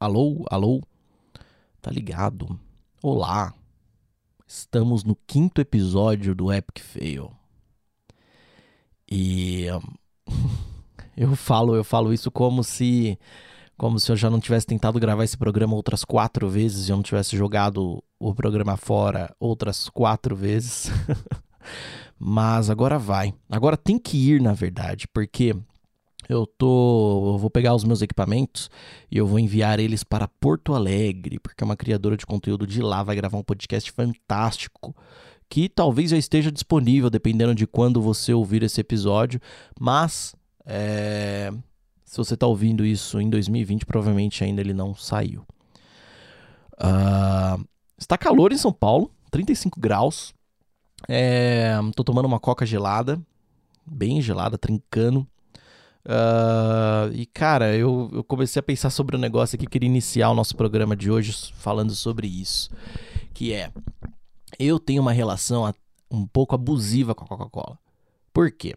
Alô, alô? Tá ligado? Olá. Estamos no quinto episódio do Epic Fail. E eu falo, eu falo isso como se como se eu já não tivesse tentado gravar esse programa outras quatro vezes e eu não tivesse jogado o programa fora outras quatro vezes. Mas agora vai. Agora tem que ir, na verdade, porque eu tô, eu vou pegar os meus equipamentos e eu vou enviar eles para Porto Alegre, porque uma criadora de conteúdo de lá vai gravar um podcast fantástico que talvez já esteja disponível dependendo de quando você ouvir esse episódio, mas é, se você está ouvindo isso em 2020, provavelmente ainda ele não saiu. Uh, está calor em São Paulo, 35 graus. É, tô tomando uma coca gelada, bem gelada, trincando. Uh, e cara, eu, eu, comecei a pensar sobre o um negócio aqui, queria iniciar o nosso programa de hoje falando sobre isso. Que é, eu tenho uma relação um pouco abusiva com a Coca-Cola. Por quê?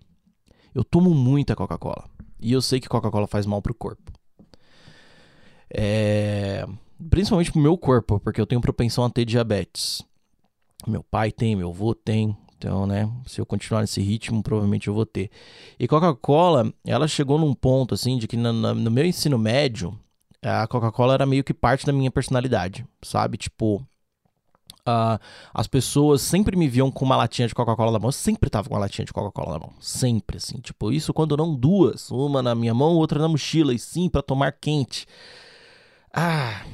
Eu tomo muita Coca-Cola. E eu sei que Coca-Cola faz mal pro corpo. É... Principalmente pro meu corpo, porque eu tenho propensão a ter diabetes. Meu pai tem, meu avô tem. Então, né, se eu continuar nesse ritmo, provavelmente eu vou ter. E Coca-Cola, ela chegou num ponto, assim, de que no, no meu ensino médio, a Coca-Cola era meio que parte da minha personalidade, sabe? Tipo, Uh, as pessoas sempre me viam com uma latinha de Coca-Cola na mão. Eu sempre tava com uma latinha de Coca-Cola na mão. Sempre, assim. Tipo, isso quando não duas. Uma na minha mão, outra na mochila. E sim, para tomar quente. Ah.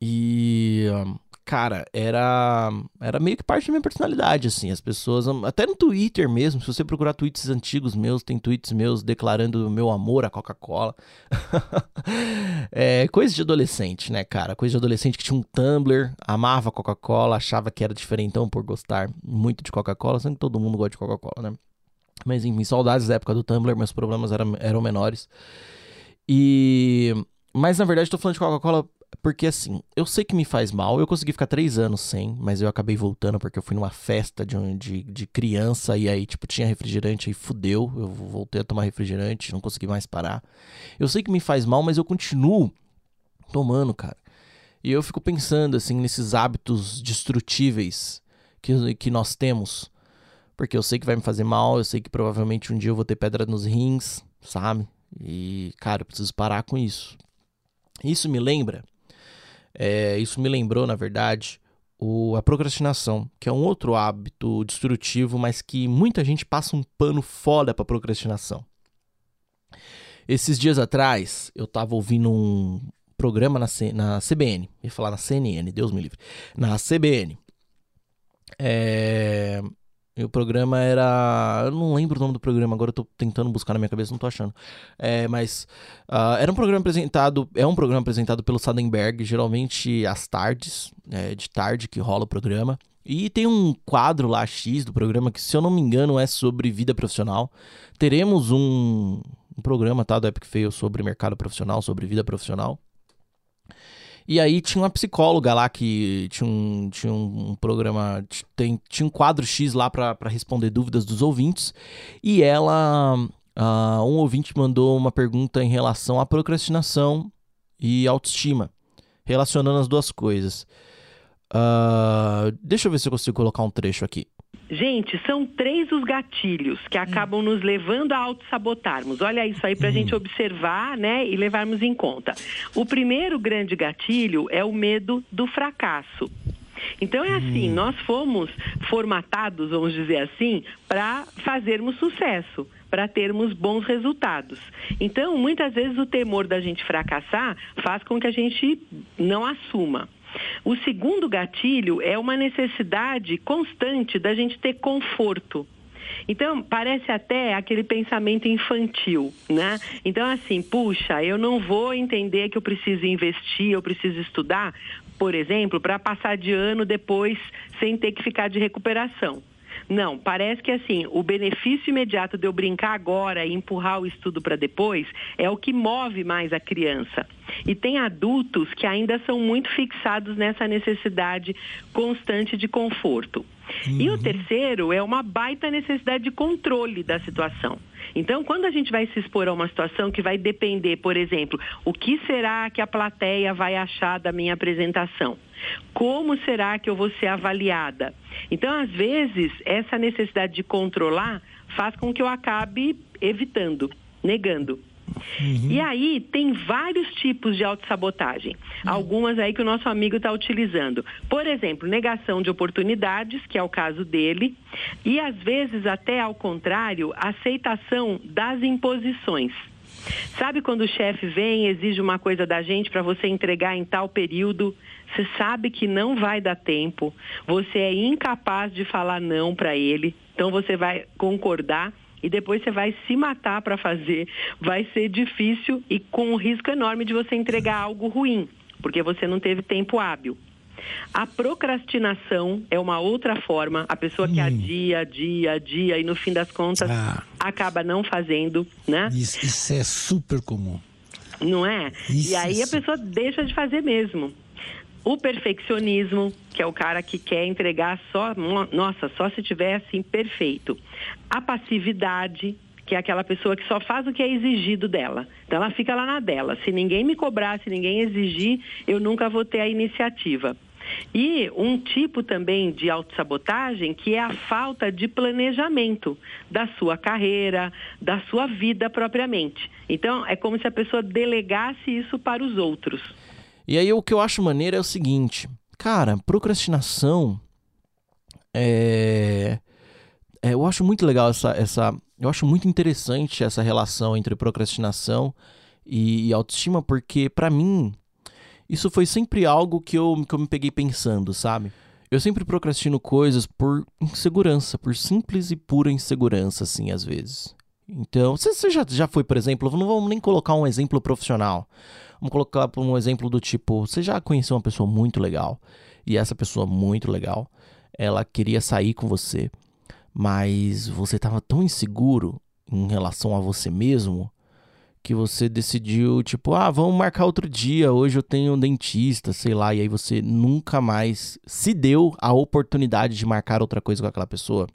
E. Uh, cara, era era meio que parte da minha personalidade, assim. As pessoas, até no Twitter mesmo, se você procurar tweets antigos meus, tem tweets meus declarando meu amor à Coca-Cola. é coisa de adolescente, né, cara? Coisa de adolescente que tinha um Tumblr, amava Coca-Cola, achava que era diferentão por gostar muito de Coca-Cola, sendo que todo mundo gosta de Coca-Cola, né? Mas enfim, saudades da época do Tumblr, meus problemas eram, eram menores. E. Mas na verdade, estou falando de Coca-Cola porque assim, eu sei que me faz mal, eu consegui ficar três anos sem, mas eu acabei voltando porque eu fui numa festa de, de, de criança e aí, tipo, tinha refrigerante e fudeu. Eu voltei a tomar refrigerante, não consegui mais parar. Eu sei que me faz mal, mas eu continuo tomando, cara. E eu fico pensando, assim, nesses hábitos destrutíveis que, que nós temos. Porque eu sei que vai me fazer mal, eu sei que provavelmente um dia eu vou ter pedra nos rins, sabe? E, cara, eu preciso parar com isso. Isso me lembra é, isso me lembrou, na verdade, o, a procrastinação, que é um outro hábito destrutivo, mas que muita gente passa um pano foda pra procrastinação. Esses dias atrás, eu tava ouvindo um programa na, C, na CBN, ia falar na CNN, Deus me livre, na CBN. É, e o programa era. Eu não lembro o nome do programa, agora eu tô tentando buscar na minha cabeça, não tô achando. É, mas. Uh, era um programa apresentado. É um programa apresentado pelo Sadenberg, geralmente às tardes, é, de tarde que rola o programa. E tem um quadro lá X do programa que, se eu não me engano, é sobre vida profissional. Teremos um, um programa, tá, do Epic Fail sobre mercado profissional, sobre vida profissional. E aí tinha uma psicóloga lá que tinha um, tinha um programa, tem, tinha um quadro X lá para responder dúvidas dos ouvintes. E ela, uh, um ouvinte mandou uma pergunta em relação à procrastinação e autoestima, relacionando as duas coisas. Uh, deixa eu ver se eu consigo colocar um trecho aqui. Gente, são três os gatilhos que acabam hum. nos levando a auto-sabotarmos. Olha isso aí para a hum. gente observar né, e levarmos em conta. O primeiro grande gatilho é o medo do fracasso. Então é assim, hum. nós fomos formatados, vamos dizer assim, para fazermos sucesso para termos bons resultados. Então, muitas vezes o temor da gente fracassar faz com que a gente não assuma. O segundo gatilho é uma necessidade constante da gente ter conforto. Então, parece até aquele pensamento infantil, né? Então, assim, puxa, eu não vou entender que eu preciso investir, eu preciso estudar, por exemplo, para passar de ano depois sem ter que ficar de recuperação. Não, parece que assim, o benefício imediato de eu brincar agora e empurrar o estudo para depois é o que move mais a criança. E tem adultos que ainda são muito fixados nessa necessidade constante de conforto. Uhum. E o uhum. terceiro é uma baita necessidade de controle da situação. Então, quando a gente vai se expor a uma situação que vai depender, por exemplo, o que será que a plateia vai achar da minha apresentação? Como será que eu vou ser avaliada? Então, às vezes, essa necessidade de controlar faz com que eu acabe evitando, negando. Uhum. E aí tem vários tipos de autossabotagem. Uhum. Algumas aí que o nosso amigo está utilizando. Por exemplo, negação de oportunidades, que é o caso dele, e às vezes até ao contrário, aceitação das imposições. Sabe quando o chefe vem e exige uma coisa da gente para você entregar em tal período? Você sabe que não vai dar tempo, você é incapaz de falar não para ele, então você vai concordar e depois você vai se matar para fazer. Vai ser difícil e com um risco enorme de você entregar algo ruim, porque você não teve tempo hábil. A procrastinação é uma outra forma, a pessoa que hum. adia, adia, adia e no fim das contas ah. acaba não fazendo, né? Isso, isso é super comum. Não é? Isso, e aí isso. a pessoa deixa de fazer mesmo. O perfeccionismo, que é o cara que quer entregar só, nossa, só se tiver assim perfeito. A passividade, que é aquela pessoa que só faz o que é exigido dela. Então ela fica lá na dela. Se ninguém me cobrar, se ninguém exigir, eu nunca vou ter a iniciativa. E um tipo também de autossabotagem que é a falta de planejamento da sua carreira, da sua vida propriamente. Então, é como se a pessoa delegasse isso para os outros. E aí o que eu acho maneiro é o seguinte, cara, procrastinação é, é eu acho muito legal essa, essa eu acho muito interessante essa relação entre procrastinação e, e autoestima porque para mim isso foi sempre algo que eu, que eu me peguei pensando, sabe? Eu sempre procrastino coisas por insegurança, por simples e pura insegurança, assim, às vezes. Então, você já, já foi, por exemplo, não vamos nem colocar um exemplo profissional. Vamos colocar um exemplo do tipo: você já conheceu uma pessoa muito legal, e essa pessoa muito legal, ela queria sair com você, mas você estava tão inseguro em relação a você mesmo que você decidiu, tipo, ah, vamos marcar outro dia, hoje eu tenho um dentista, sei lá, e aí você nunca mais se deu a oportunidade de marcar outra coisa com aquela pessoa.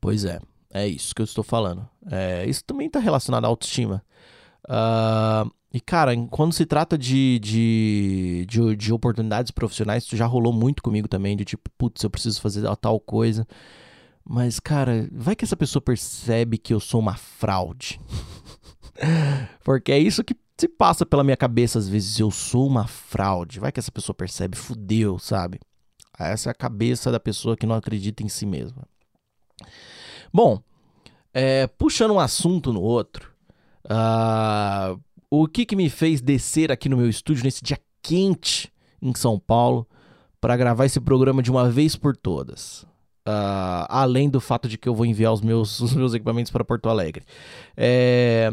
Pois é, é isso que eu estou falando. É, isso também está relacionado à autoestima. Uh, e, cara, quando se trata de, de, de, de, oportunidades profissionais, isso já rolou muito comigo também, de tipo, putz, eu preciso fazer tal coisa. Mas, cara, vai que essa pessoa percebe que eu sou uma fraude. Porque é isso que se passa pela minha cabeça às vezes, eu sou uma fraude. Vai que essa pessoa percebe, fudeu, sabe? Essa é a cabeça da pessoa que não acredita em si mesma. Bom, é, puxando um assunto no outro, uh, o que, que me fez descer aqui no meu estúdio nesse dia quente em São Paulo para gravar esse programa de uma vez por todas. Uh, além do fato de que eu vou enviar os meus, os meus equipamentos para Porto Alegre. É...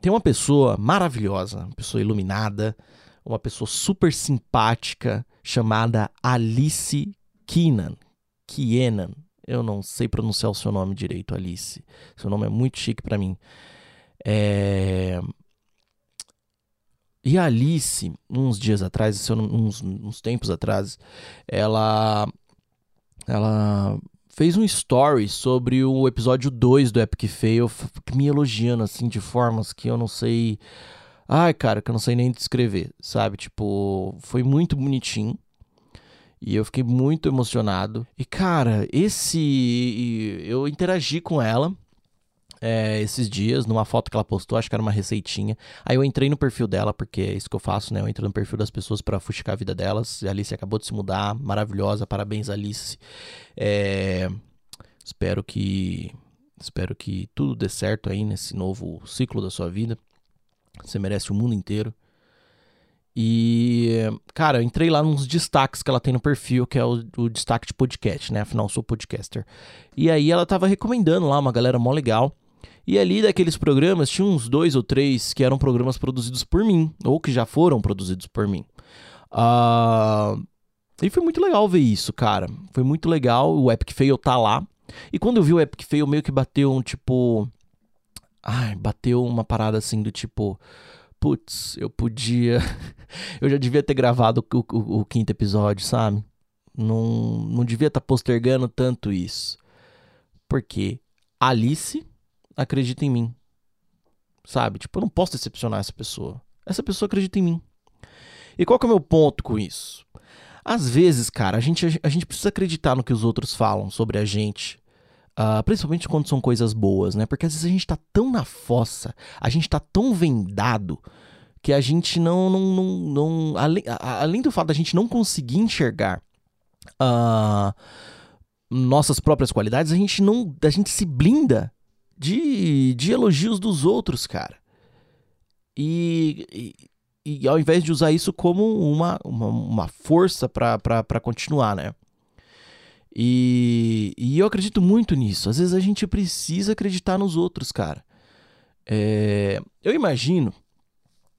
Tem uma pessoa maravilhosa, uma pessoa iluminada, uma pessoa super simpática chamada Alice Keenan. Kienan. Eu não sei pronunciar o seu nome direito, Alice. Seu nome é muito chique para mim. É... E a Alice, uns dias atrás, uns, uns tempos atrás, ela, ela fez um story sobre o episódio 2 do Epic Fail, me elogiando assim de formas que eu não sei. Ai, cara, que eu não sei nem descrever, sabe? Tipo, foi muito bonitinho. E eu fiquei muito emocionado. E, cara, esse. Eu interagi com ela é, esses dias, numa foto que ela postou, acho que era uma receitinha. Aí eu entrei no perfil dela, porque é isso que eu faço, né? Eu entro no perfil das pessoas para fuxicar a vida delas. A Alice acabou de se mudar, maravilhosa, parabéns, Alice. É, espero que. Espero que tudo dê certo aí nesse novo ciclo da sua vida. Você merece o mundo inteiro. E, cara, eu entrei lá nos destaques que ela tem no perfil, que é o, o, destaque de podcast, né? Afinal, eu sou podcaster. E aí ela tava recomendando lá uma galera mó legal. E ali daqueles programas, tinha uns dois ou três que eram programas produzidos por mim, ou que já foram produzidos por mim. Uh... E foi muito legal ver isso, cara. Foi muito legal. O Epic Fail tá lá. E quando eu vi o Epic Fail, meio que bateu um tipo. Ai, bateu uma parada assim do tipo. Putz, eu podia. eu já devia ter gravado o, o, o quinto episódio, sabe? não, não devia estar tá postergando tanto isso. Porque Alice acredita em mim. Sabe? Tipo, eu não posso decepcionar essa pessoa. Essa pessoa acredita em mim. E qual que é o meu ponto com isso? Às vezes, cara, a gente, a gente precisa acreditar no que os outros falam sobre a gente. Uh, principalmente quando são coisas boas, né? Porque às vezes a gente tá tão na fossa, a gente tá tão vendado, que a gente não. não, não, não além, além do fato da gente não conseguir enxergar uh, nossas próprias qualidades, a gente não. A gente se blinda de, de elogios dos outros, cara. E, e, e ao invés de usar isso como uma, uma, uma força para continuar, né? E, e eu acredito muito nisso. Às vezes a gente precisa acreditar nos outros, cara. É, eu imagino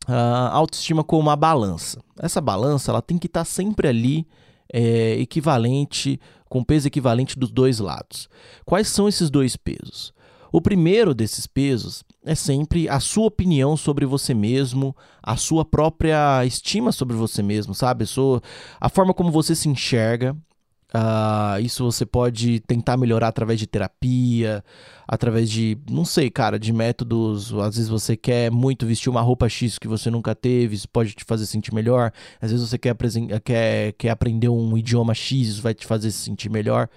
a autoestima como uma balança. Essa balança ela tem que estar tá sempre ali é, equivalente, com peso equivalente dos dois lados. Quais são esses dois pesos? O primeiro desses pesos é sempre a sua opinião sobre você mesmo, a sua própria estima sobre você mesmo, sabe? A forma como você se enxerga. Uh, isso você pode tentar melhorar através de terapia, através de, não sei, cara, de métodos. Às vezes você quer muito vestir uma roupa X que você nunca teve, isso pode te fazer sentir melhor. Às vezes você quer, quer, quer aprender um idioma X, isso vai te fazer se sentir melhor.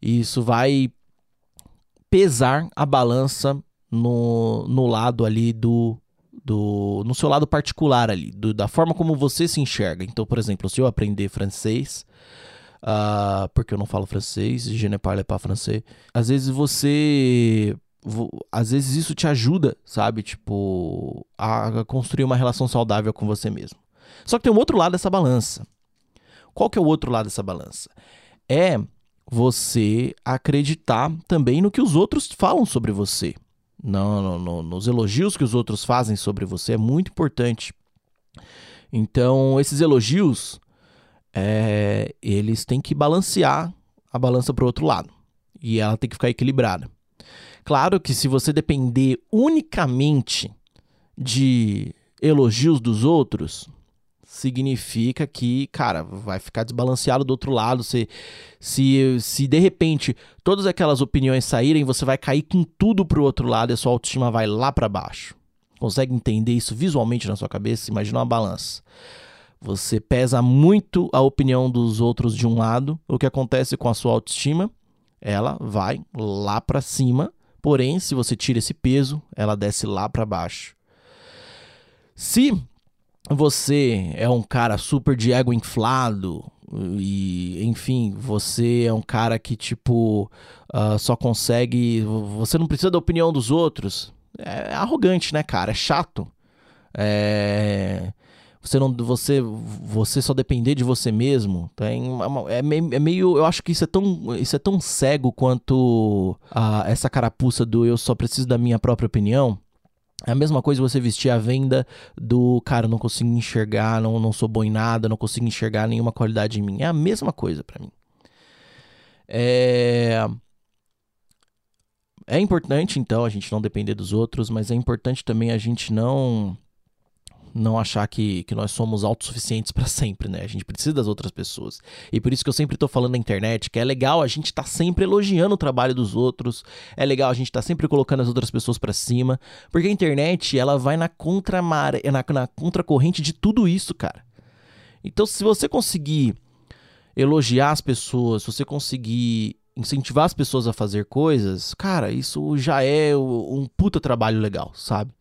E isso vai pesar a balança no, no lado ali do, do. no seu lado particular ali, do, da forma como você se enxerga. Então, por exemplo, se eu aprender francês. Uh, porque eu não falo francês, je ne parle pas français. Às vezes você. Às vezes isso te ajuda, sabe? Tipo, a construir uma relação saudável com você mesmo. Só que tem um outro lado dessa balança. Qual que é o outro lado dessa balança? É você acreditar também no que os outros falam sobre você. No, nos elogios que os outros fazem sobre você é muito importante. Então, esses elogios, é, eles têm que balancear a balança para o outro lado. E ela tem que ficar equilibrada. Claro que se você depender unicamente de elogios dos outros, significa que, cara, vai ficar desbalanceado do outro lado. Se, se, se de repente todas aquelas opiniões saírem, você vai cair com tudo pro outro lado e a sua autoestima vai lá para baixo. Consegue entender isso visualmente na sua cabeça? Imagina uma balança. Você pesa muito a opinião dos outros de um lado. O que acontece com a sua autoestima? Ela vai lá para cima. Porém, se você tira esse peso, ela desce lá para baixo. Se você é um cara super de ego inflado e enfim você é um cara que tipo uh, só consegue você não precisa da opinião dos outros. É arrogante né cara? É chato. É você não você você só depender de você mesmo. É, meio, é meio eu acho que isso é tão isso é tão cego quanto uh, essa carapuça do eu só preciso da minha própria opinião é a mesma coisa você vestir a venda do cara, não consigo enxergar, não, não sou bom em nada, não consigo enxergar nenhuma qualidade em mim. É a mesma coisa para mim. É... é importante então a gente não depender dos outros, mas é importante também a gente não não achar que, que nós somos autossuficientes para sempre, né? A gente precisa das outras pessoas. E por isso que eu sempre tô falando na internet que é legal a gente estar tá sempre elogiando o trabalho dos outros, é legal a gente estar tá sempre colocando as outras pessoas para cima, porque a internet, ela vai na contramaré, na, na contracorrente de tudo isso, cara. Então, se você conseguir elogiar as pessoas, se você conseguir incentivar as pessoas a fazer coisas, cara, isso já é um puta trabalho legal, sabe?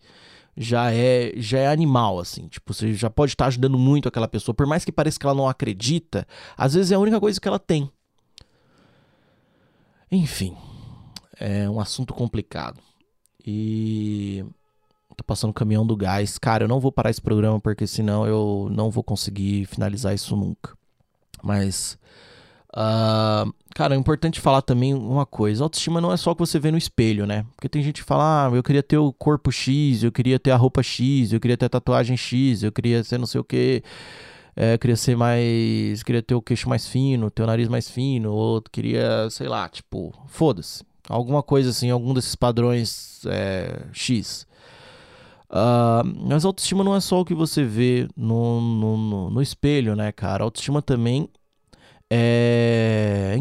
Já é já é animal assim, tipo, você já pode estar ajudando muito aquela pessoa, por mais que pareça que ela não acredita, às vezes é a única coisa que ela tem. Enfim, é um assunto complicado. E tô passando o caminhão do gás. Cara, eu não vou parar esse programa porque senão eu não vou conseguir finalizar isso nunca. Mas Uh, cara, é importante falar também uma coisa: autoestima não é só o que você vê no espelho, né? Porque tem gente que fala, ah, eu queria ter o corpo X, eu queria ter a roupa X, eu queria ter a tatuagem X, eu queria ser não sei o que. É, queria ser mais. Queria ter o queixo mais fino, ter o nariz mais fino, ou queria, sei lá, tipo, foda-se. Alguma coisa assim, algum desses padrões é, X. Uh, mas autoestima não é só o que você vê no, no, no, no espelho, né, cara? Autoestima também é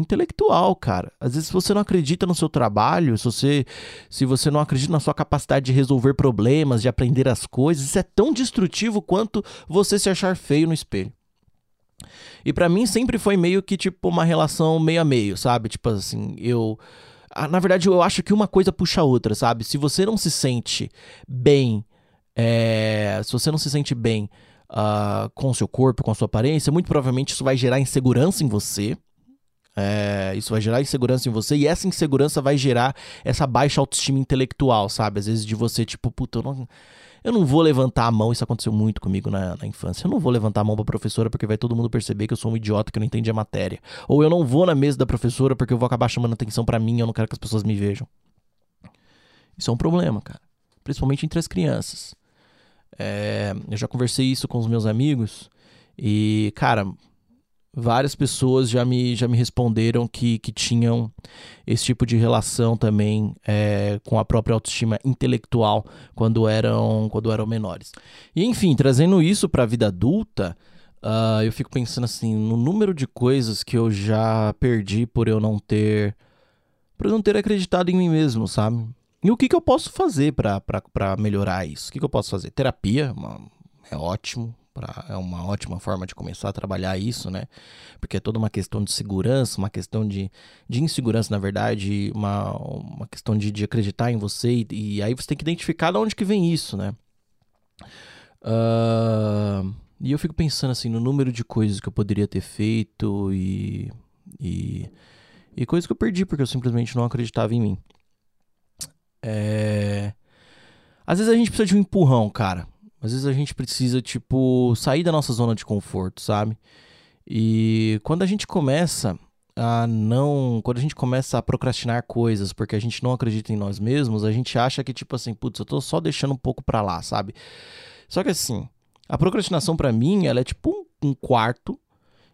intelectual, cara. Às vezes, se você não acredita no seu trabalho, se você, se você não acredita na sua capacidade de resolver problemas, de aprender as coisas, isso é tão destrutivo quanto você se achar feio no espelho. E para mim sempre foi meio que tipo uma relação meio a meio, sabe? Tipo assim, eu na verdade eu acho que uma coisa puxa a outra, sabe? Se você não se sente bem, é... se você não se sente bem uh, com o seu corpo, com a sua aparência, muito provavelmente isso vai gerar insegurança em você. É, isso vai gerar insegurança em você e essa insegurança vai gerar essa baixa autoestima intelectual, sabe? Às vezes de você, tipo, puta, eu não, eu não vou levantar a mão, isso aconteceu muito comigo na, na, infância. Eu não vou levantar a mão pra professora porque vai todo mundo perceber que eu sou um idiota que não entende a matéria. Ou eu não vou na mesa da professora porque eu vou acabar chamando atenção para mim eu não quero que as pessoas me vejam. Isso é um problema, cara. Principalmente entre as crianças. É, eu já conversei isso com os meus amigos e, cara, várias pessoas já me, já me responderam que, que tinham esse tipo de relação também é, com a própria autoestima intelectual quando eram, quando eram menores. E enfim, trazendo isso para a vida adulta, uh, eu fico pensando assim no número de coisas que eu já perdi por eu não ter por eu não ter acreditado em mim mesmo, sabe? E o que, que eu posso fazer para melhorar isso? O que, que eu posso fazer? Terapia uma, é ótimo, pra, é uma ótima forma de começar a trabalhar isso, né? Porque é toda uma questão de segurança, uma questão de, de insegurança, na verdade, uma, uma questão de, de acreditar em você, e, e aí você tem que identificar de onde que vem isso, né? Uh, e eu fico pensando assim no número de coisas que eu poderia ter feito e, e, e coisas que eu perdi porque eu simplesmente não acreditava em mim. É... Às vezes a gente precisa de um empurrão, cara. Às vezes a gente precisa, tipo, sair da nossa zona de conforto, sabe? E quando a gente começa a não. Quando a gente começa a procrastinar coisas porque a gente não acredita em nós mesmos, a gente acha que, tipo assim, putz, eu tô só deixando um pouco pra lá, sabe? Só que assim, a procrastinação para mim, ela é tipo um, um quarto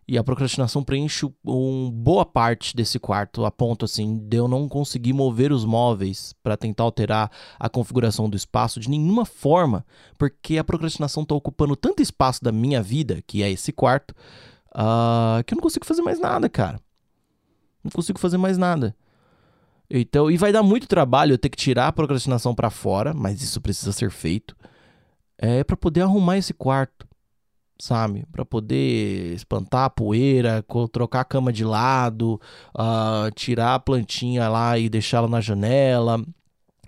e a procrastinação preenche um boa parte desse quarto, a ponto assim de eu não conseguir mover os móveis para tentar alterar a configuração do espaço de nenhuma forma, porque a procrastinação está ocupando tanto espaço da minha vida, que é esse quarto, uh, que eu não consigo fazer mais nada, cara. Não consigo fazer mais nada. Então, e vai dar muito trabalho eu ter que tirar a procrastinação para fora, mas isso precisa ser feito. É para poder arrumar esse quarto sabe? Para poder espantar a poeira, trocar a cama de lado, uh, tirar a plantinha lá e deixá-la na janela,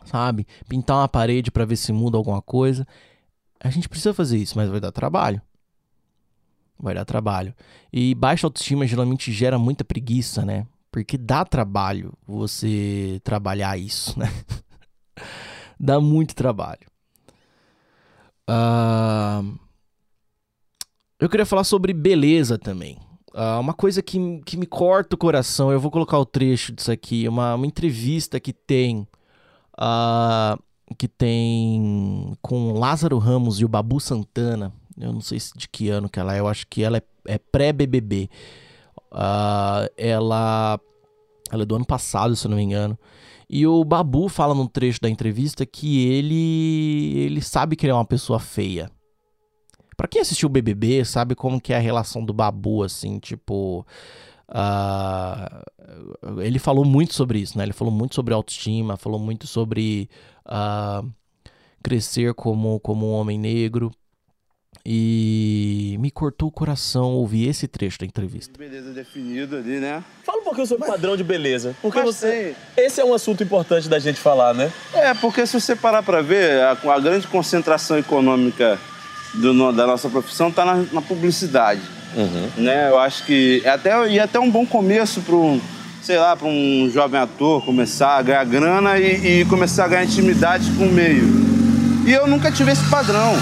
sabe? Pintar uma parede para ver se muda alguma coisa. A gente precisa fazer isso, mas vai dar trabalho. Vai dar trabalho. E baixa autoestima geralmente gera muita preguiça, né? Porque dá trabalho você trabalhar isso, né? dá muito trabalho. Uh, eu queria falar sobre beleza também. Uh, uma coisa que, que me corta o coração, eu vou colocar o trecho disso aqui, uma, uma entrevista que tem. Uh, que tem com Lázaro Ramos e o Babu Santana. Eu não sei de que ano que ela é, eu acho que ela é, é pré-BBB. Uh, ah, ela, ela é do ano passado, se eu não me engano. E o Babu fala num trecho da entrevista que ele ele sabe que ele é uma pessoa feia. Pra quem assistiu o BBB, sabe como que é a relação do Babu, assim, tipo... Uh, ele falou muito sobre isso, né? Ele falou muito sobre autoestima, falou muito sobre uh, crescer como, como um homem negro. E me cortou o coração ouvir esse trecho da entrevista. Beleza definida ali, né? Fala um pouquinho sobre o padrão de beleza. Porque você. Esse é um assunto importante da gente falar, né? É, porque se você parar pra ver, a, a grande concentração econômica do, da nossa profissão está na, na, publicidade. Uhum. Né? Eu acho que é até, e até um bom começo para um, sei lá, para um jovem ator começar a ganhar grana e, e, começar a ganhar intimidade com o meio. E eu nunca tive esse padrão.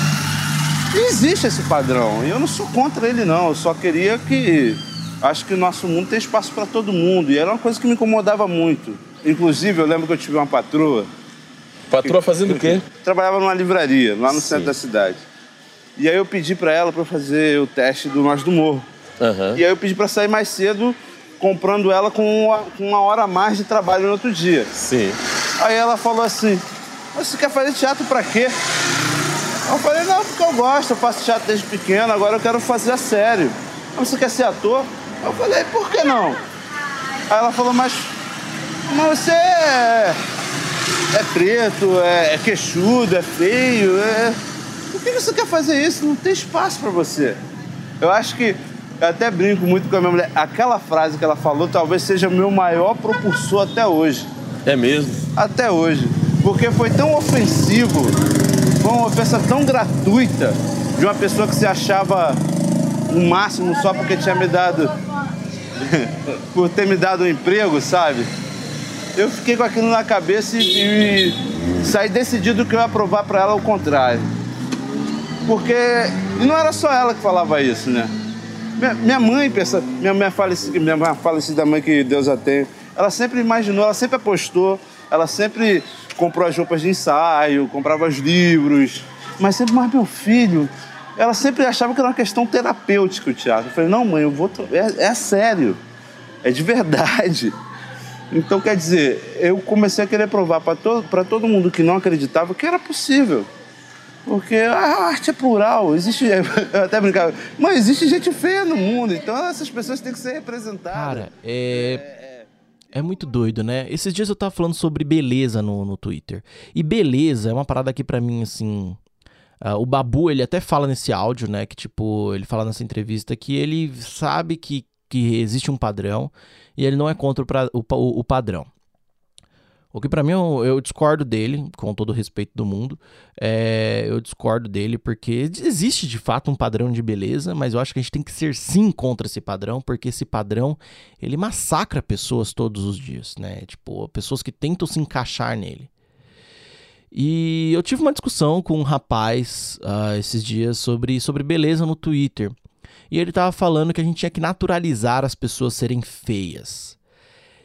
E existe esse padrão. E eu não sou contra ele, não. Eu só queria que. Acho que o nosso mundo tem espaço para todo mundo. E era uma coisa que me incomodava muito. Inclusive, eu lembro que eu tive uma patroa. Patroa fazendo o quê? Trabalhava numa livraria, lá no Sim. centro da cidade. E aí eu pedi para ela para fazer o teste do Nós do Morro. Uhum. E aí eu pedi para sair mais cedo, comprando ela com uma, com uma hora a mais de trabalho no outro dia. Sim. Aí ela falou assim: Mas você quer fazer teatro para quê? Eu falei: Não, porque eu gosto, eu faço teatro desde pequeno, agora eu quero fazer a sério. Mas você quer ser ator? Eu falei, por que não? Aí ela falou, mas, mas você é, é preto, é, é queixudo, é feio, é... Por que você quer fazer isso? Não tem espaço para você. Eu acho que eu até brinco muito com a minha mulher. Aquela frase que ela falou talvez seja o meu maior propulsor até hoje. É mesmo? Até hoje. Porque foi tão ofensivo, foi uma ofensa tão gratuita de uma pessoa que se achava o máximo só porque tinha me dado. por ter me dado um emprego, sabe? Eu fiquei com aquilo na cabeça e, e saí decidido que eu ia provar para ela o contrário. Porque não era só ela que falava isso, né? Minha, mãe pensa, minha, minha, falecida, minha falecida mãe, que Deus a tenha, ela sempre imaginou, ela sempre apostou, ela sempre comprou as roupas de ensaio, comprava os livros, mas sempre, mais meu filho, ela sempre achava que era uma questão terapêutica o teatro. Eu falei, não, mãe, eu vou. É, é sério, é de verdade. Então, quer dizer, eu comecei a querer provar para todo, todo mundo que não acreditava que era possível. Porque a arte é plural, existe. Eu até brincava, mas existe gente feia no mundo, então essas pessoas têm que ser representadas. Cara, é. É muito doido, né? Esses dias eu tava falando sobre beleza no, no Twitter. E beleza é uma parada que para mim, assim. Uh, o Babu, ele até fala nesse áudio, né? Que tipo, ele fala nessa entrevista que ele sabe que, que existe um padrão e ele não é contra o, pra, o, o, o padrão. O que para mim eu, eu, discordo dele, com todo o respeito do mundo. É, eu discordo dele porque existe de fato um padrão de beleza, mas eu acho que a gente tem que ser sim contra esse padrão, porque esse padrão ele massacra pessoas todos os dias, né? Tipo, pessoas que tentam se encaixar nele. E eu tive uma discussão com um rapaz uh, esses dias sobre, sobre beleza no Twitter. E ele tava falando que a gente tinha que naturalizar as pessoas serem feias.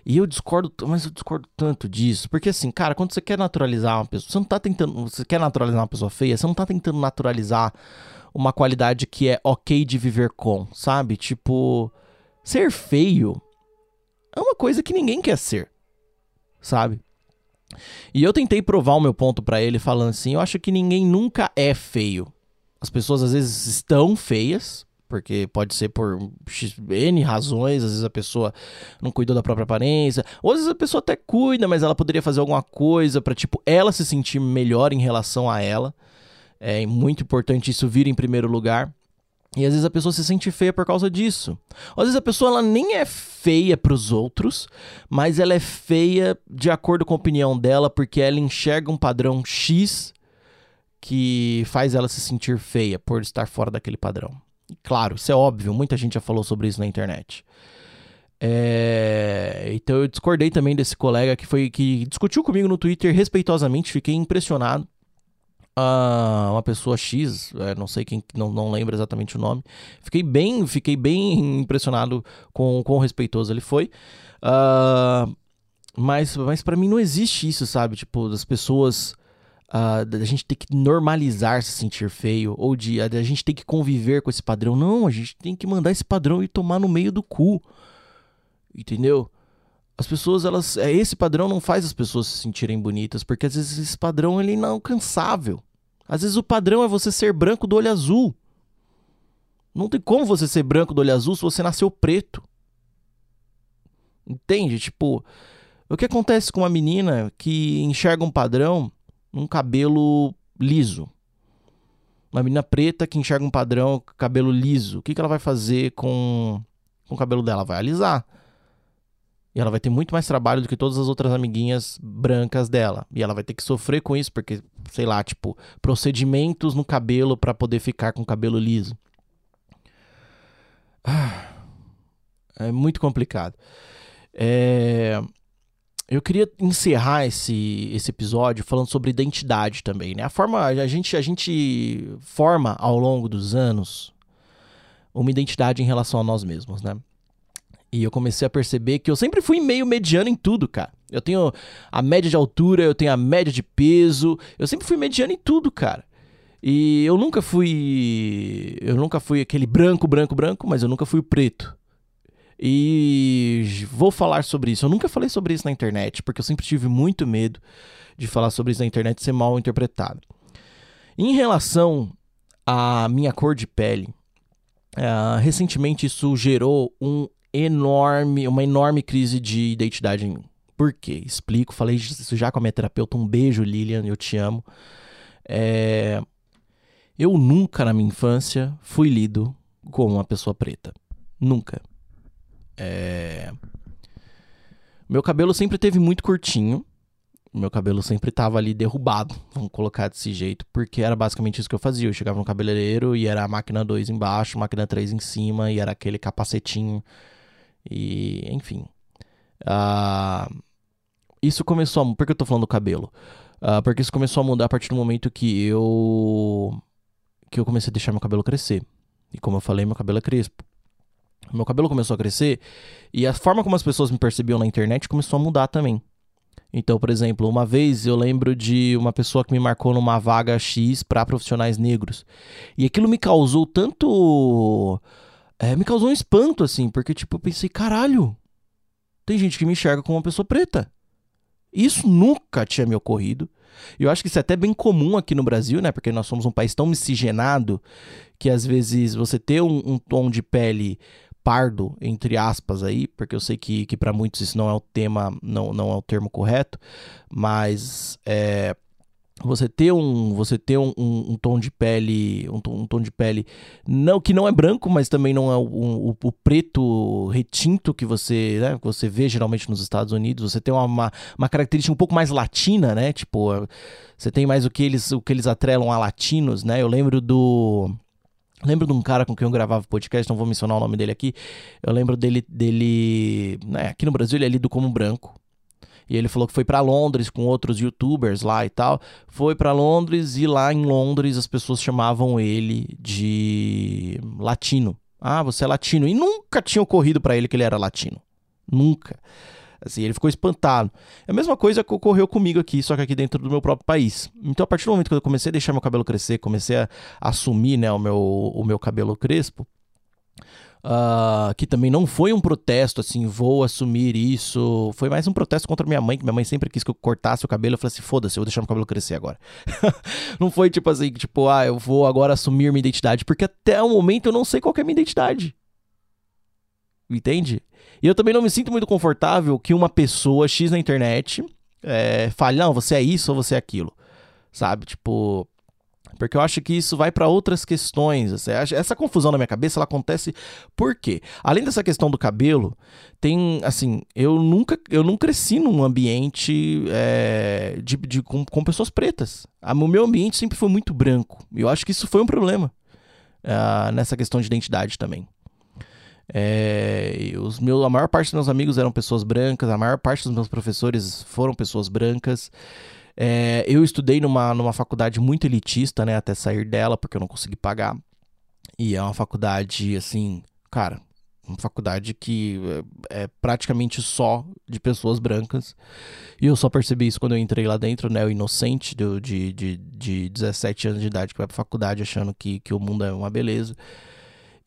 E eu discordo, mas eu discordo tanto disso. Porque assim, cara, quando você quer naturalizar uma pessoa, você não tá tentando. Você quer naturalizar uma pessoa feia, você não tá tentando naturalizar uma qualidade que é ok de viver com, sabe? Tipo, ser feio é uma coisa que ninguém quer ser, sabe? E eu tentei provar o meu ponto para ele falando assim: eu acho que ninguém nunca é feio. As pessoas às vezes estão feias, porque pode ser por N razões, às vezes a pessoa não cuidou da própria aparência, ou às vezes a pessoa até cuida, mas ela poderia fazer alguma coisa para tipo ela se sentir melhor em relação a ela. É muito importante isso vir em primeiro lugar. E às vezes a pessoa se sente feia por causa disso. Ou às vezes a pessoa ela nem é feia para os outros, mas ela é feia de acordo com a opinião dela, porque ela enxerga um padrão X que faz ela se sentir feia por estar fora daquele padrão. Claro, isso é óbvio, muita gente já falou sobre isso na internet. É... Então eu discordei também desse colega que foi que discutiu comigo no Twitter respeitosamente, fiquei impressionado. Uh, uma pessoa X, é, não sei quem, não, não lembro exatamente o nome. Fiquei bem, fiquei bem impressionado com quão respeitoso ele foi. Uh, mas mas para mim não existe isso, sabe? Tipo, das pessoas uh, da gente ter que normalizar se sentir feio, ou de a, gente ter que conviver com esse padrão. Não, a gente tem que mandar esse padrão e tomar no meio do cu. Entendeu? As pessoas, elas. É, esse padrão não faz as pessoas se sentirem bonitas, porque às vezes esse padrão ele é inalcançável. Às vezes o padrão é você ser branco do olho azul. Não tem como você ser branco do olho azul se você nasceu preto. Entende? Tipo, o que acontece com uma menina que enxerga um padrão um cabelo liso. Uma menina preta que enxerga um padrão cabelo liso. O que, que ela vai fazer com, com o cabelo dela? Vai alisar. E ela vai ter muito mais trabalho do que todas as outras amiguinhas brancas dela. E ela vai ter que sofrer com isso, porque, sei lá, tipo, procedimentos no cabelo para poder ficar com o cabelo liso. Ah, é muito complicado. É eu queria encerrar esse, esse episódio falando sobre identidade também, né? A forma a gente a gente forma ao longo dos anos uma identidade em relação a nós mesmos, né? E eu comecei a perceber que eu sempre fui meio mediano em tudo, cara. Eu tenho a média de altura, eu tenho a média de peso, eu sempre fui mediano em tudo, cara. E eu nunca fui eu nunca fui aquele branco, branco, branco, mas eu nunca fui preto. E vou falar sobre isso. Eu nunca falei sobre isso na internet, porque eu sempre tive muito medo de falar sobre isso na internet e ser mal interpretado. Em relação à minha cor de pele, uh, recentemente isso gerou um enorme, uma enorme crise de identidade em mim. Por quê? Explico, falei isso já com a minha terapeuta. Um beijo, Lilian, eu te amo. É... Eu nunca na minha infância fui lido como uma pessoa preta. Nunca. É... Meu cabelo sempre teve muito curtinho. Meu cabelo sempre tava ali derrubado, vamos colocar desse jeito, porque era basicamente isso que eu fazia. Eu chegava no cabeleireiro e era a máquina 2 embaixo, máquina 3 em cima, e era aquele capacetinho. E, enfim. Uh, isso começou a. Por que eu tô falando do cabelo? Uh, porque isso começou a mudar a partir do momento que eu. que eu comecei a deixar meu cabelo crescer. E como eu falei, meu cabelo é crespo. Meu cabelo começou a crescer e a forma como as pessoas me percebiam na internet começou a mudar também. Então, por exemplo, uma vez eu lembro de uma pessoa que me marcou numa vaga X para profissionais negros. E aquilo me causou tanto. É, me causou um espanto, assim, porque, tipo, eu pensei, caralho, tem gente que me enxerga como uma pessoa preta. Isso nunca tinha me ocorrido. Eu acho que isso é até bem comum aqui no Brasil, né? Porque nós somos um país tão miscigenado que às vezes você ter um, um tom de pele pardo, entre aspas aí, porque eu sei que, que para muitos isso não é o tema, não, não é o termo correto, mas é, você ter um você ter um, um, um tom de pele um um tom, de pele não que não é branco mas também não é o, o preto retinto que você né, que você vê geralmente nos Estados Unidos você tem uma, uma, uma, característica um pouco mais latina né tipo você tem mais o que eles o que eles atrelam a latinos né eu lembro do Lembro de um cara com quem eu gravava podcast, não vou mencionar o nome dele aqui. Eu lembro dele, dele né, aqui no Brasil ele é lido como branco. E ele falou que foi para Londres com outros youtubers lá e tal. Foi para Londres e lá em Londres as pessoas chamavam ele de latino. Ah, você é latino. E nunca tinha ocorrido para ele que ele era latino. Nunca. Assim, ele ficou espantado. É a mesma coisa que ocorreu comigo aqui, só que aqui dentro do meu próprio país. Então, a partir do momento que eu comecei a deixar meu cabelo crescer, comecei a assumir né, o, meu, o meu cabelo crespo, Uh, que também não foi um protesto assim, vou assumir isso. Foi mais um protesto contra minha mãe, que minha mãe sempre quis que eu cortasse o cabelo. Eu falei assim: foda-se, eu vou deixar meu cabelo crescer agora. não foi tipo assim, tipo, ah, eu vou agora assumir minha identidade, porque até o momento eu não sei qual é a minha identidade. Entende? E eu também não me sinto muito confortável que uma pessoa X na internet é, fale, não, você é isso ou você é aquilo. Sabe? Tipo. Porque eu acho que isso vai para outras questões. Assim, essa confusão na minha cabeça ela acontece por quê? Além dessa questão do cabelo, tem assim, eu nunca, eu não cresci num ambiente é, de, de com, com, pessoas pretas. O meu ambiente sempre foi muito branco. E eu acho que isso foi um problema uh, nessa questão de identidade também. É, os meus, a maior parte dos meus amigos eram pessoas brancas, a maior parte dos meus professores foram pessoas brancas. É, eu estudei numa, numa faculdade muito elitista, né, até sair dela, porque eu não consegui pagar. E é uma faculdade, assim, cara, uma faculdade que é, é praticamente só de pessoas brancas. E eu só percebi isso quando eu entrei lá dentro, né? O inocente de, de, de, de 17 anos de idade que vai pra faculdade achando que, que o mundo é uma beleza.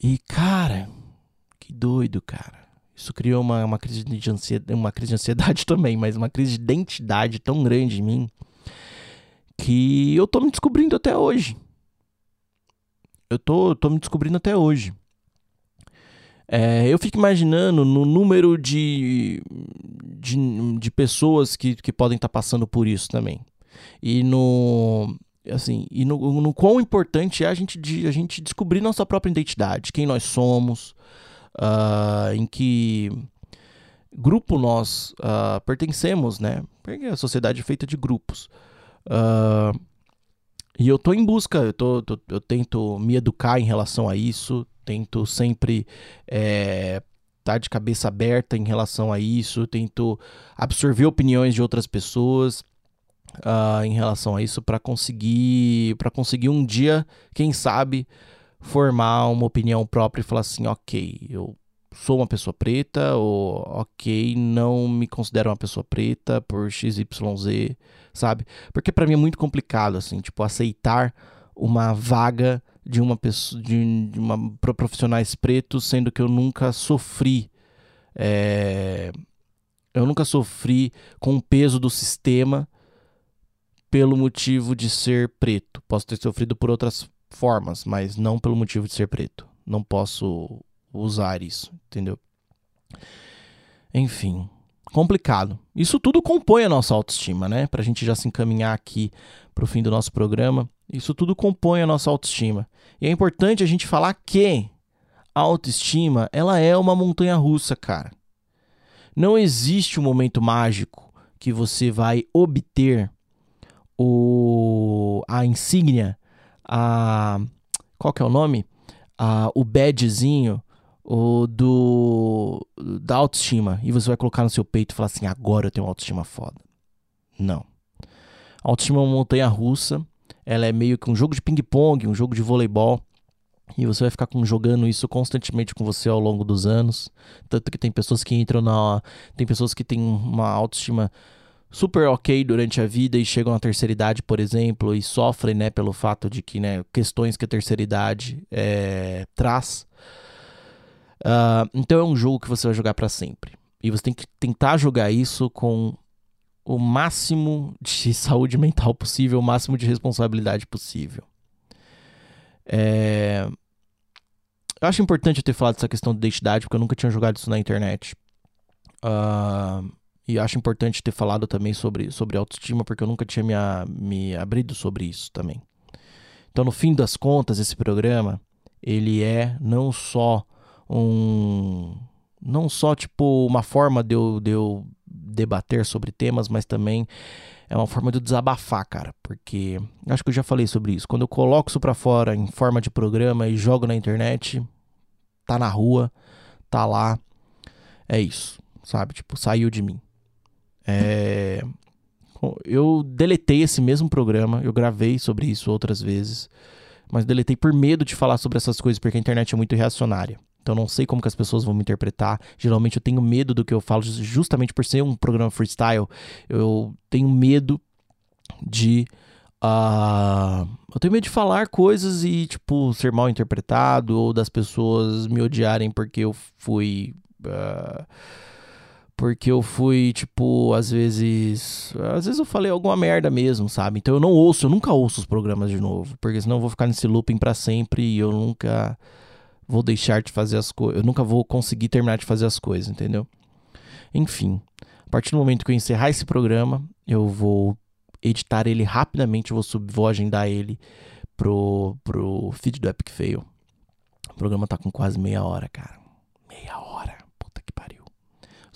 E, cara, que doido, cara. Isso criou uma, uma, crise de ansiedade, uma crise de ansiedade também, mas uma crise de identidade tão grande em mim que eu tô me descobrindo até hoje. Eu tô, tô me descobrindo até hoje. É, eu fico imaginando no número de, de, de pessoas que, que podem estar tá passando por isso também. E no, assim, e no, no quão importante é a gente, a gente descobrir nossa própria identidade, quem nós somos, uh, em que grupo nós uh, pertencemos, né? Porque a sociedade é feita de grupos. Uh, e eu tô em busca, eu, tô, tô, eu tento me educar em relação a isso, tento sempre é, estar de cabeça aberta em relação a isso, tento absorver opiniões de outras pessoas. Uh, em relação a isso para conseguir para conseguir um dia quem sabe formar uma opinião própria e falar assim, ok, eu sou uma pessoa preta, ou ok, não me considero uma pessoa preta por XYZ, sabe? Porque para mim é muito complicado, assim, tipo, aceitar uma vaga de uma pessoa, de, de uma profissionais pretos, sendo que eu nunca sofri. É, eu nunca sofri com o peso do sistema pelo motivo de ser preto. Posso ter sofrido por outras formas, mas não pelo motivo de ser preto. Não posso usar isso, entendeu? Enfim, complicado. Isso tudo compõe a nossa autoestima, né? Pra gente já se encaminhar aqui pro fim do nosso programa. Isso tudo compõe a nossa autoestima. E é importante a gente falar que a autoestima, ela é uma montanha russa, cara. Não existe um momento mágico que você vai obter o a insígnia, a qual que é o nome? A, o badgezinho o do da autoestima e você vai colocar no seu peito e falar assim: agora eu tenho autoestima foda. Não. A autoestima é uma montanha russa. Ela é meio que um jogo de ping-pong, um jogo de voleibol. E você vai ficar com, jogando isso constantemente com você ao longo dos anos. Tanto que tem pessoas que entram na. Tem pessoas que têm uma autoestima super ok durante a vida e chegam à terceira idade, por exemplo, e sofrem né, pelo fato de que né, questões que a terceira idade é, traz. Uh, então é um jogo que você vai jogar para sempre. E você tem que tentar jogar isso com o máximo de saúde mental possível, o máximo de responsabilidade possível. É... Eu acho importante eu ter falado dessa questão de identidade, porque eu nunca tinha jogado isso na internet. Uh, e acho importante ter falado também sobre, sobre autoestima, porque eu nunca tinha me, me abrido sobre isso também. Então, no fim das contas, esse programa, ele é não só um... Não só, tipo, uma forma de eu, de eu debater sobre temas, mas também é uma forma de desabafar, cara, porque acho que eu já falei sobre isso. Quando eu coloco isso para fora em forma de programa e jogo na internet, tá na rua, tá lá, é isso, sabe? Tipo, saiu de mim. É... Eu deletei esse mesmo programa, eu gravei sobre isso outras vezes, mas deletei por medo de falar sobre essas coisas, porque a internet é muito reacionária. Então não sei como que as pessoas vão me interpretar. Geralmente eu tenho medo do que eu falo, justamente por ser um programa freestyle. Eu tenho medo de. Uh, eu tenho medo de falar coisas e, tipo, ser mal interpretado, ou das pessoas me odiarem porque eu fui. Uh, porque eu fui, tipo, às vezes. Às vezes eu falei alguma merda mesmo, sabe? Então eu não ouço, eu nunca ouço os programas de novo. Porque senão eu vou ficar nesse looping para sempre e eu nunca vou deixar de fazer as coisas. Eu nunca vou conseguir terminar de fazer as coisas, entendeu? Enfim, a partir do momento que eu encerrar esse programa, eu vou editar ele rapidamente, vou, sub, vou agendar ele pro, pro feed do Epic Fail. O programa tá com quase meia hora, cara. Meia hora.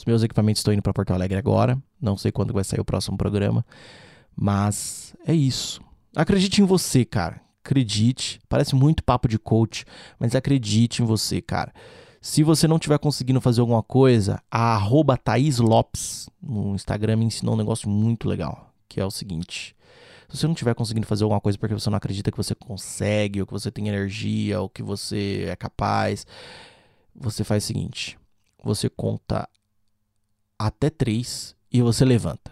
Os meus equipamentos estão indo para Porto Alegre agora. Não sei quando vai sair o próximo programa. Mas é isso. Acredite em você, cara. Acredite. Parece muito papo de coach, mas acredite em você, cara. Se você não estiver conseguindo fazer alguma coisa, a arroba Thaís Lopes no Instagram me ensinou um negócio muito legal, que é o seguinte. Se você não estiver conseguindo fazer alguma coisa porque você não acredita que você consegue, ou que você tem energia, ou que você é capaz, você faz o seguinte: você conta até três e você levanta.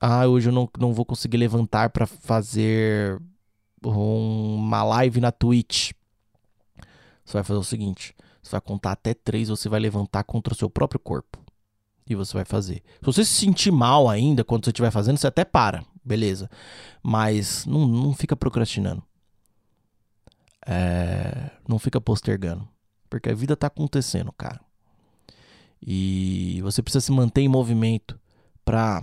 Ah, hoje eu não, não vou conseguir levantar para fazer uma live na Twitch. Você vai fazer o seguinte: você vai contar até três, você vai levantar contra o seu próprio corpo. E você vai fazer. Se você se sentir mal ainda quando você estiver fazendo, você até para, beleza. Mas não, não fica procrastinando. É, não fica postergando. Porque a vida tá acontecendo, cara. E você precisa se manter em movimento para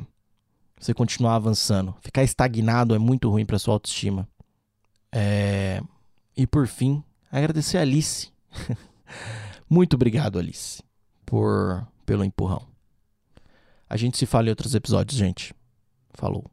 você continuar avançando. Ficar estagnado é muito ruim para sua autoestima. É... E por fim, agradecer a Alice. muito obrigado, Alice, por pelo empurrão. A gente se fala em outros episódios, gente. Falou.